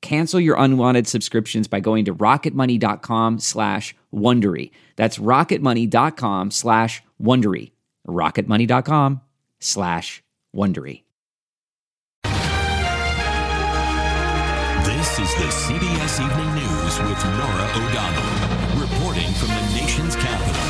Cancel your unwanted subscriptions by going to rocketmoney.com slash Wondery. That's rocketmoney.com slash Wondery. rocketmoney.com slash Wondery. This is the CBS Evening News with Norah O'Donnell, reporting from the nation's capital.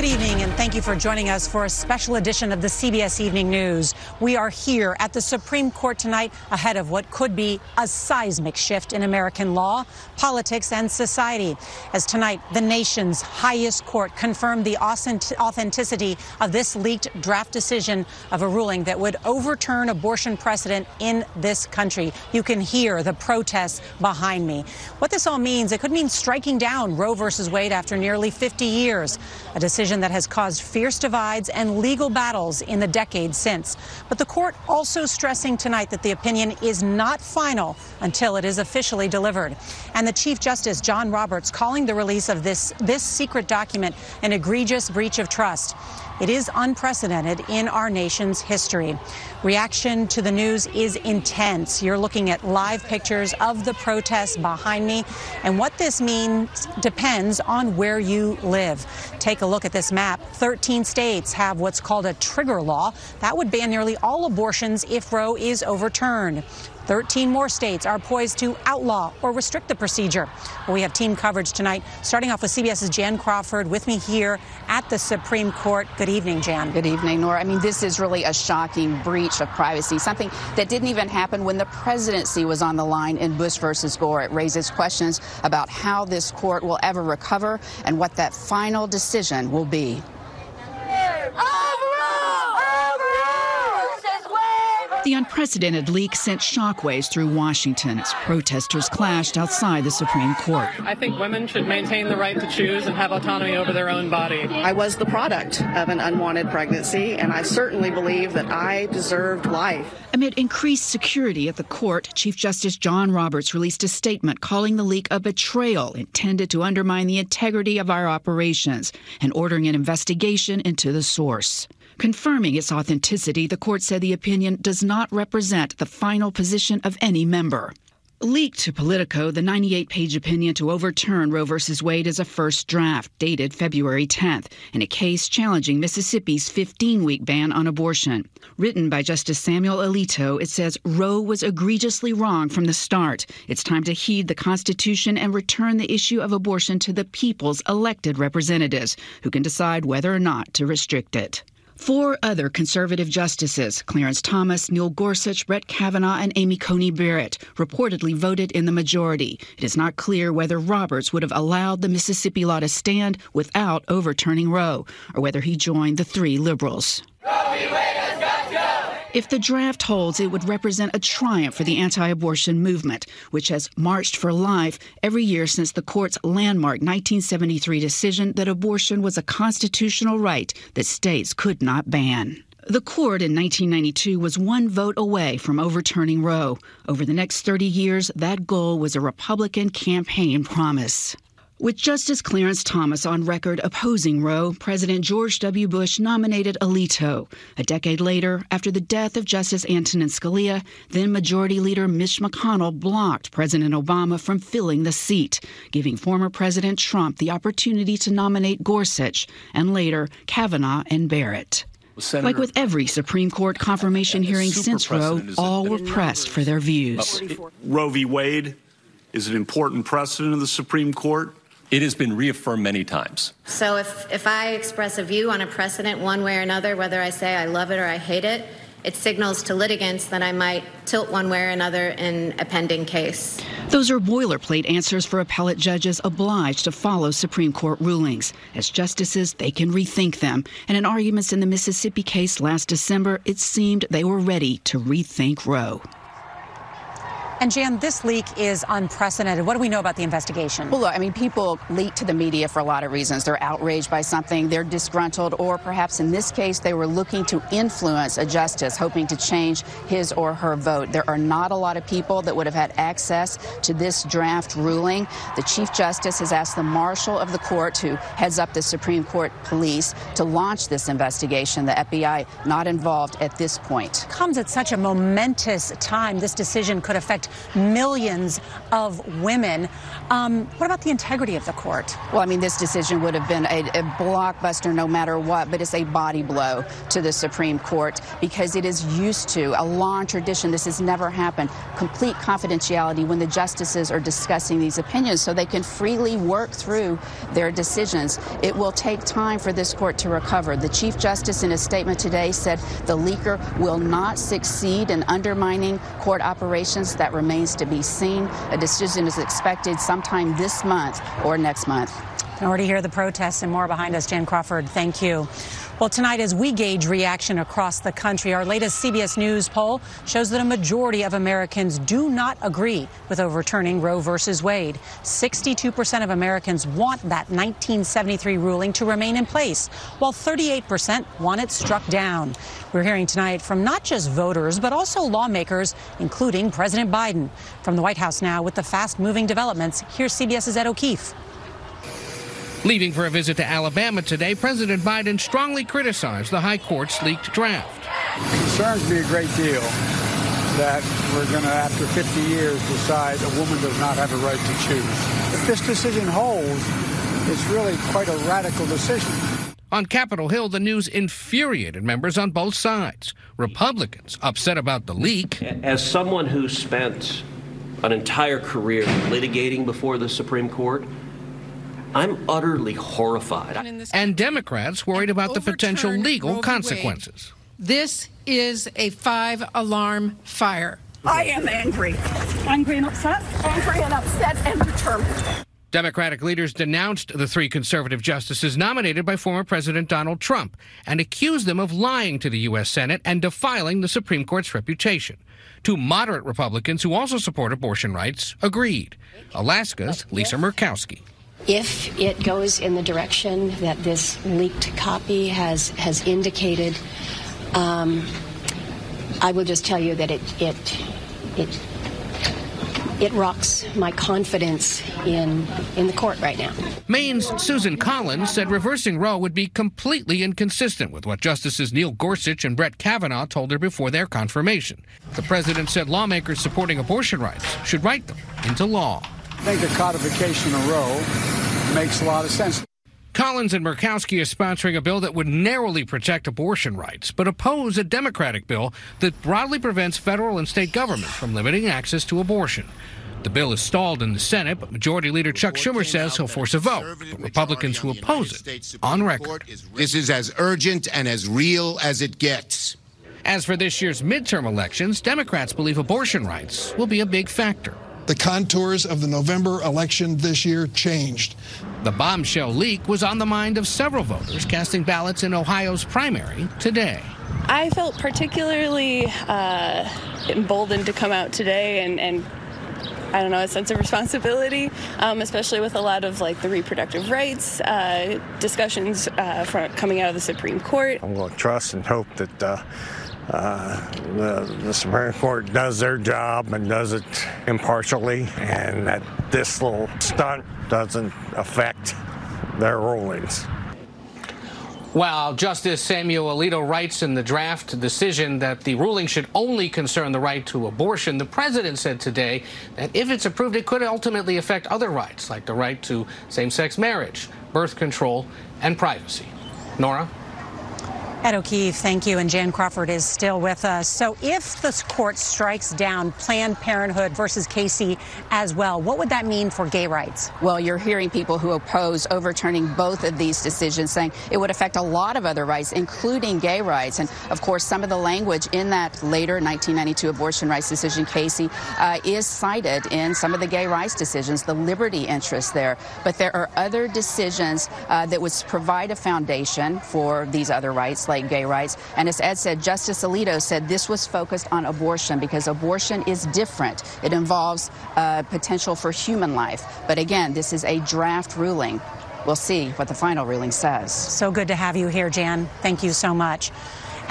Good evening, and thank you for joining us for a special edition of the CBS Evening News. We are here at the Supreme Court tonight ahead of what could be a seismic shift in American law, politics, and society. As tonight, the nation's highest court confirmed the authenticity of this leaked draft decision of a ruling that would overturn abortion precedent in this country. You can hear the protests behind me. What this all means, it could mean striking down Roe versus Wade after nearly 50 years, a decision that has caused fierce divides and legal battles in the decades since. But the court also stressing tonight that the opinion is not final until it is officially delivered. And the Chief Justice John Roberts calling the release of this this secret document an egregious breach of trust. It is unprecedented in our nation's history. Reaction to the news is intense. You're looking at live pictures of the protests behind me, and what this means depends on where you live. Take a look at this map. 13 states have what's called a trigger law. That would ban nearly all abortions if Roe is overturned. 13 more states are poised to outlaw or restrict the procedure. We have team coverage tonight, starting off with CBS's Jan Crawford with me here at the Supreme Court. Good evening, Jan. Good evening, Norah. I mean, this is really a shocking breach of privacy, something that didn't even happen when the presidency was on the line in Bush versus Gore. It raises questions about how this court will ever recover and what that final decision will be. The unprecedented leak sent shockwaves through Washington as protesters clashed outside the Supreme Court. I think women should maintain the right to choose and have autonomy over their own body. I was the product of an unwanted pregnancy, and I certainly believe that I deserved life. Amid increased security at the court, Chief Justice John Roberts released a statement calling the leak a betrayal intended to undermine the integrity of our operations and ordering an investigation into the source. Confirming its authenticity, the court said the opinion does not represent the final position of any member. Leaked to Politico, the 98 page opinion to overturn Roe v. Wade is a first draft dated February 10th in a case challenging Mississippi's 15 week ban on abortion. Written by Justice Samuel Alito, it says Roe was egregiously wrong from the start. It's time to heed the Constitution and return the issue of abortion to the people's elected representatives, who can decide whether or not to restrict it. Four other conservative justices, Clarence Thomas, Neil Gorsuch, Brett Kavanaugh, and Amy Coney Barrett, reportedly voted in the majority. It is not clear whether Roberts would have allowed the Mississippi law to stand without overturning Roe, or whether he joined the three liberals. Roe v. Wade has got! If the draft holds, it would represent a triumph for the anti abortion movement, which has marched for life every year since the court's landmark 1973 decision that abortion was a constitutional right that states could not ban. The court in 1992 was one vote away from overturning Roe. Over the next 30 years, that goal was a Republican campaign promise. With Justice Clarence Thomas on record opposing Roe, President George W. Bush nominated Alito. A decade later, after the death of Justice Antonin Scalia, then Majority Leader Mitch McConnell blocked President Obama from filling the seat, giving former President Trump the opportunity to nominate Gorsuch and later Kavanaugh and Barrett. Senator, like with every Supreme Court confirmation hearing since Roe, all were pressed for their views. Roe v. Wade is an important precedent of the Supreme Court. It has been reaffirmed many times. So if, if I express a view on a precedent one way or another, whether I say I love it or I hate it, it signals to litigants that I might tilt one way or another in a pending case. Those are boilerplate answers for appellate judges obliged to follow Supreme Court rulings. As justices, they can rethink them. And in arguments in the Mississippi case last December, it seemed they were ready to rethink Roe. And Jan, this leak is unprecedented. What do we know about the investigation? Well, look, I mean, people leak to the media for a lot of reasons. They're outraged by something, they're disgruntled, or perhaps in this case, they were looking to influence a justice, hoping to change his or her vote. There are not a lot of people that would have had access to this draft ruling. The Chief Justice has asked the Marshal of the Court, who heads up the Supreme Court Police, to launch this investigation. The FBI not involved at this point. Comes at such a momentous time. This decision could affect millions of women. Um, what about the integrity of the court? Well, I mean, this decision would have been a, a blockbuster no matter what, but it's a body blow to the Supreme Court because it is used to a long tradition. This has never happened. Complete confidentiality when the justices are discussing these opinions so they can freely work through their decisions. It will take time for this court to recover. The Chief Justice, in a statement today, said the leaker will not succeed in undermining court operations that remains to be seen. A decision is expected sometime this month or next month. In order to hear the protests and more behind us, Jan Crawford, thank you. Well, tonight, as we gauge reaction across the country, our latest CBS News poll shows that a majority of Americans do not agree with overturning Roe versus Wade. 62% of Americans want that 1973 ruling to remain in place, while 38% want it struck down. We're hearing tonight from not just voters, but also lawmakers, including President Biden. From the White House now with the fast moving developments, here's CBS's Ed O'Keefe. Leaving for a visit to Alabama today, President Biden strongly criticized the High Court's leaked draft. It concerns me a great deal that we're going to, after 50 years, decide a woman does not have a right to choose. If this decision holds, it's really quite a radical decision. On Capitol Hill, the news infuriated members on both sides. Republicans upset about the leak. As someone who spent an entire career litigating before the Supreme Court, I'm utterly horrified. And Democrats worried about the potential legal consequences. This is a five alarm fire. I am angry. Angry and upset. Angry and upset and determined. Democratic leaders denounced the three conservative justices nominated by former President Donald Trump and accused them of lying to the U.S. Senate and defiling the Supreme Court's reputation. Two moderate Republicans who also support abortion rights agreed. Alaska's Lisa Murkowski. If it goes in the direction that this leaked copy has has indicated, um, I will just tell you that it it it it rocks my confidence in in the court right now. Maine's Susan Collins said reversing Roe would be completely inconsistent with what Justices Neil Gorsuch and Brett Kavanaugh told her before their confirmation. The president said lawmakers supporting abortion rights should write them into law. I think the codification of Roe makes a lot of sense. Collins and Murkowski are sponsoring a bill that would narrowly protect abortion rights, but oppose a Democratic bill that broadly prevents federal and state governments from limiting access to abortion. The bill is stalled in the Senate, but Majority Leader Chuck Schumer says he'll force a vote. But Republicans who oppose it, on record. This is as urgent and as real as it gets. As for this year's midterm elections, Democrats believe abortion rights will be a big factor. The contours of the November election this year changed. The bombshell leak was on the mind of several voters casting ballots in Ohio's primary today. I felt particularly uh, emboldened to come out today and, and I don't know, a sense of responsibility, um, especially with a lot of like the reproductive rights uh, discussions uh, from, coming out of the Supreme Court. I'm going to trust and hope that uh, the, the, Supreme Court does their job and does it impartially, and that this little stunt doesn't affect their rulings. While Justice Samuel Alito writes in the draft decision that the ruling should only concern the right to abortion, the president said today that if it's approved, it could ultimately affect other rights, like the right to same sex marriage, birth control, and privacy. Norah? Ed O'Keefe, thank you. And Jan Crawford is still with us. So if the court strikes down Planned Parenthood versus Casey as well, what would that mean for gay rights? Well, you're hearing people who oppose overturning both of these decisions saying it would affect a lot of other rights, including gay rights. And of course, some of the language in that later 1992 abortion rights decision, Casey, uh, is cited in some of the gay rights decisions, the liberty interest there. But there are other decisions uh, that would provide a foundation for these other rights like gay rights. And as Ed said, Justice Alito said this was focused on abortion because abortion is different. It involves uh, potential for human life. But again, this is a draft ruling. We'll see what the final ruling says. So good to have you here, Jan. Thank you so much.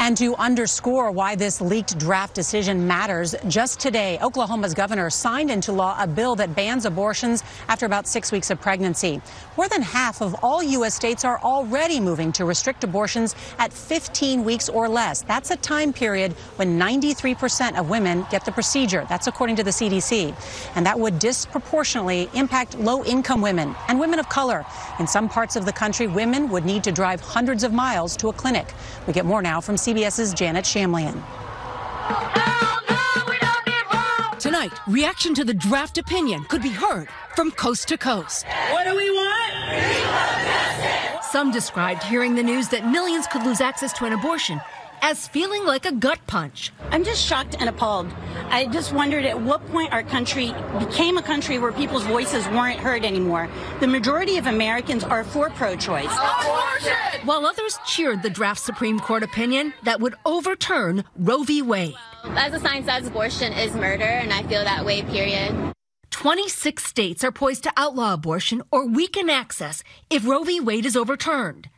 And to underscore why this leaked draft decision matters, just today, Oklahoma's governor signed into law a bill that bans abortions after about six weeks of pregnancy. More than half of all U.S. states are already moving to restrict abortions at 15 weeks or less. That's a time period when 93% of women get the procedure. That's according to the CDC. And that would disproportionately impact low income women and women of color. In some parts of the country, women would need to drive hundreds of miles to a clinic. We get more now from CBS's Janet Shamlian. Tonight, reaction to the draft opinion could be heard from coast to coast. What do we want? Some described hearing the news that millions could lose access to an abortion as feeling like a gut punch. I'm just shocked and appalled. I just wondered at what point our country became a country where people's voices weren't heard anymore. The majority of Americans are for pro choice. While others cheered the draft Supreme Court opinion that would overturn Roe v. Wade. As a sign says, abortion is murder, and I feel that way, period. 26 states are poised to outlaw abortion or weaken access if Roe v. Wade is overturned.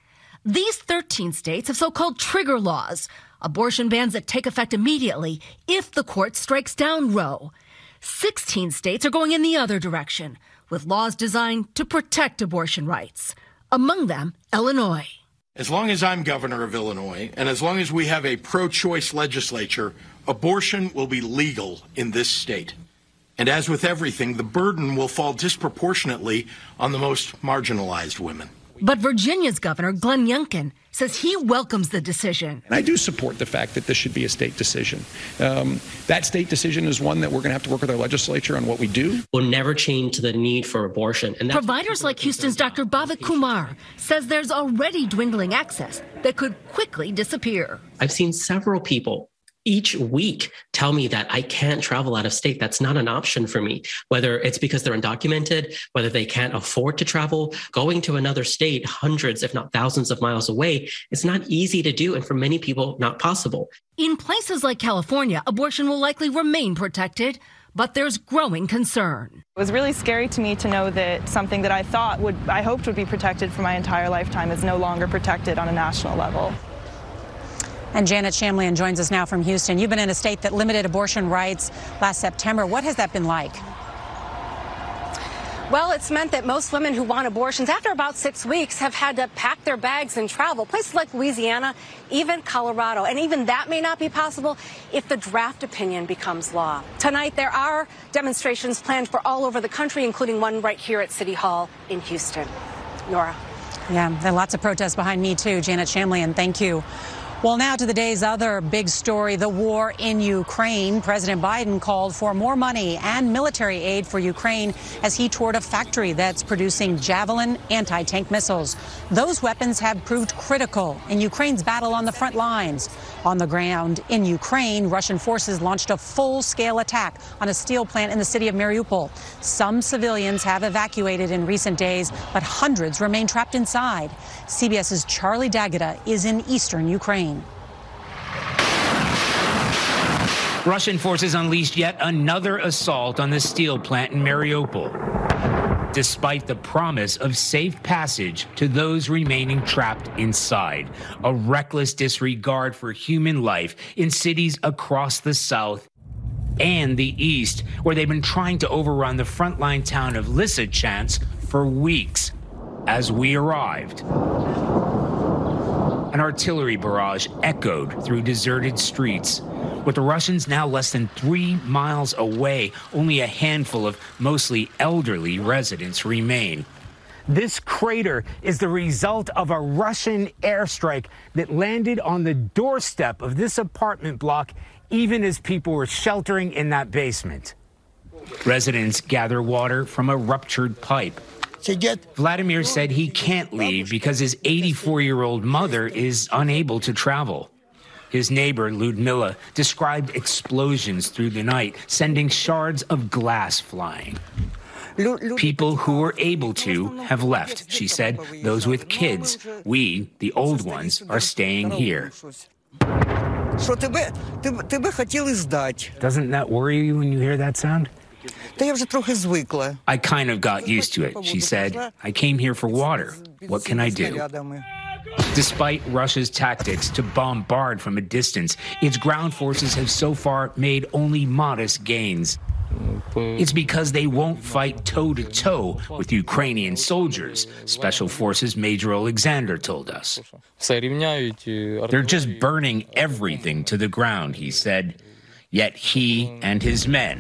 These 13 states have so-called trigger laws, abortion bans that take effect immediately if the court strikes down Roe. 16 states are going in the other direction, with laws designed to protect abortion rights. Among them, Illinois. As long as I'm governor of Illinois, and as long as we have a pro choice legislature, abortion will be legal in this state. And as with everything, the burden will fall disproportionately on the most marginalized women. But Virginia's governor, Glenn Youngkin, says he welcomes the decision. And I do support the fact that this should be a state decision. Um, that state decision is one that we're going to have to work with our legislature on what we do. We'll never change to the need for abortion. And Providers like Houston's Dr. Bhavik Kumar says there's already dwindling access that could quickly disappear. I've seen several people each week tell me that I can't travel out of state. That's not an option for me, whether it's because they're undocumented, whether they can't afford to travel. Going to another state, hundreds, if not thousands of miles away, it's not easy to do. And for many people, not possible. In places like California, abortion will likely remain protected. But there's growing concern. It was really scary to me to know that something that I thought would, I hoped would be protected for my entire lifetime is no longer protected on a national level. And Janet Shamlian joins us now from Houston. You've been in a state that limited abortion rights last September. What has that been like? Well, it's meant that most women who want abortions after about six weeks have had to pack their bags and travel. Places like Louisiana, even Colorado. And even that may not be possible if the draft opinion becomes law. Tonight, there are demonstrations planned for all over the country, including one right here at City Hall in Houston. Norah. Yeah, there are lots of protests behind me, too. Janet Shamlian, thank you. Well, now to the day's other big story the war in Ukraine. President Biden called for more money and military aid for Ukraine as he toured a factory that's producing Javelin anti tank missiles. Those weapons have proved critical in Ukraine's battle on the front lines. On the ground in Ukraine, Russian forces launched a full scale attack on a steel plant in the city of Mariupol. Some civilians have evacuated in recent days, but hundreds remain trapped inside. CBS's Charlie D'Agata is in eastern Ukraine. Russian forces unleashed yet another assault on the steel plant in Mariupol, despite the promise of safe passage to those remaining trapped inside. A reckless disregard for human life in cities across the south and the east, where they've been trying to overrun the frontline town of Lysychansk for weeks. As we arrived, an artillery barrage echoed through deserted streets. With the Russians now less than three miles away, only a handful of mostly elderly residents remain. This crater is the result of a Russian airstrike that landed on the doorstep of this apartment block, even as people were sheltering in that basement. Residents gather water from a ruptured pipe. Vladimir said he can't leave because his 84 year old mother is unable to travel. His neighbor, Ludmila, described explosions through the night, sending shards of glass flying. People who were able to have left, she said. Those with kids, we, the old ones, are staying here. Doesn't that worry you when you hear that sound? I kind of got used to it, she said. I came here for water. What can I do? Despite Russia's tactics to bombard from a distance, its ground forces have so far made only modest gains. It's because they won't fight toe to toe with Ukrainian soldiers, Special Forces Major Alexander told us. They're just burning everything to the ground, he said. Yet he and his men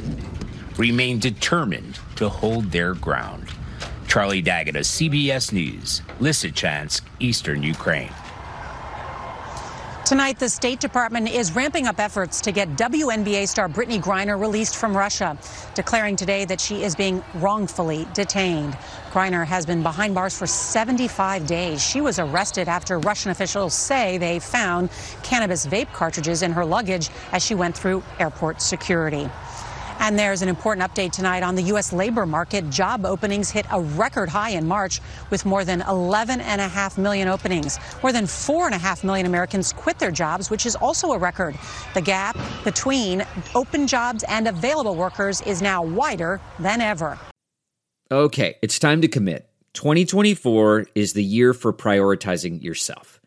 remain determined to hold their ground. Charlie D'Agata, CBS News, Lysychansk, eastern Ukraine. Tonight, the State Department is ramping up efforts to get WNBA star Brittney Griner released from Russia, declaring today that she is being wrongfully detained. Griner has been behind bars for 75 days. She was arrested after Russian officials say they found cannabis vape cartridges in her luggage as she went through airport security. And there's an important update tonight on the U.S. labor market. Job openings hit a record high in March with more than 11.5 million openings. More than 4.5 million Americans quit their jobs, which is also a record. The gap between open jobs and available workers is now wider than ever. Okay, it's time to commit. 2024 is the year for prioritizing yourself.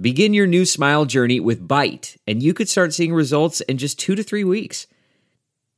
Begin your new smile journey with Byte, and you could start seeing results in just two to three weeks.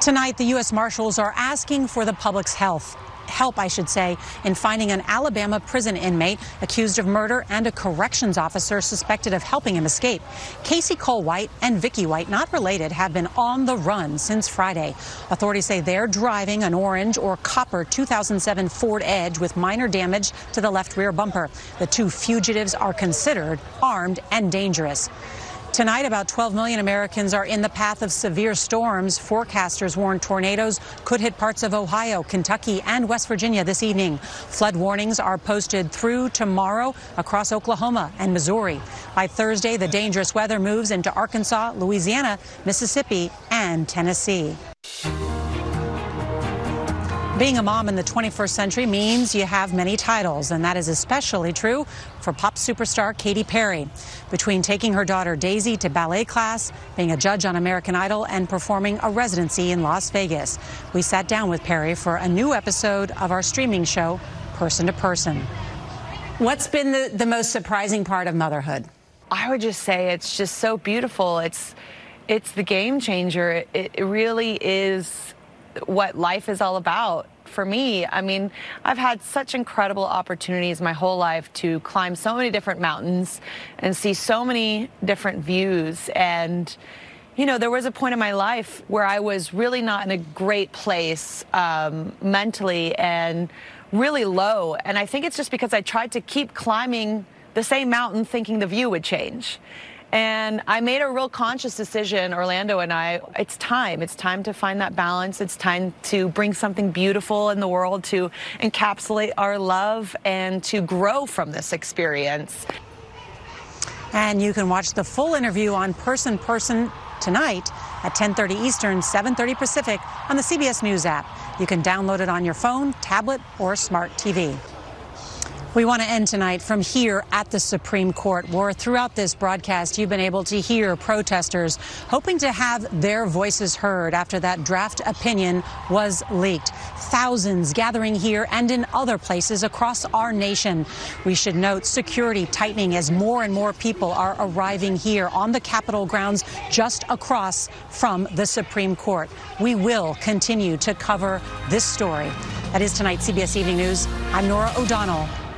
Tonight, the U.S. Marshals are asking for the public's health. Help, I should say, in finding an Alabama prison inmate accused of murder and a corrections officer suspected of helping him escape. Casey Cole White and Vicky White, not related, have been on the run since Friday. Authorities say they're driving an orange or copper 2007 Ford Edge with minor damage to the left rear bumper. The two fugitives are considered armed and dangerous. Tonight, about 12 million Americans are in the path of severe storms. Forecasters warn tornadoes could hit parts of Ohio, Kentucky, and West Virginia this evening. Flood warnings are posted through tomorrow across Oklahoma and Missouri. By Thursday, the dangerous weather moves into Arkansas, Louisiana, Mississippi, and Tennessee. Being a mom in the 21st century means you have many titles, and that is especially true for pop superstar Katy Perry. Between taking her daughter Daisy to ballet class, being a judge on American Idol, and performing a residency in Las Vegas, we sat down with Perry for a new episode of our streaming show, Person to Person. What's been the, the most surprising part of motherhood? I would just say it's just so beautiful. It's it's the game changer. It, it really is what life is all about for me. I mean, I've had such incredible opportunities my whole life to climb so many different mountains and see so many different views and you know, there was a point in my life where I was really not in a great place um, mentally and really low. And I think it's just because I tried to keep climbing the same mountain thinking the view would change. And I made a real conscious decision, Orlando and I, it's time. It's time to find that balance. It's time to bring something beautiful in the world, to encapsulate our love, and to grow from this experience. And you can watch the full interview on Person Person tonight at 10:30 Eastern, 7:30 Pacific on the CBS News app. You can download it on your phone, tablet, or smart TV. We want to end tonight from here at the Supreme Court, where throughout this broadcast, you've been able to hear protesters hoping to have their voices heard after that draft opinion was leaked. Thousands gathering here and in other places across our nation. We should note security tightening as more and more people are arriving here on the Capitol grounds just across from the Supreme Court. We will continue to cover this story. That is tonight's CBS Evening News. I'm Norah O'Donnell.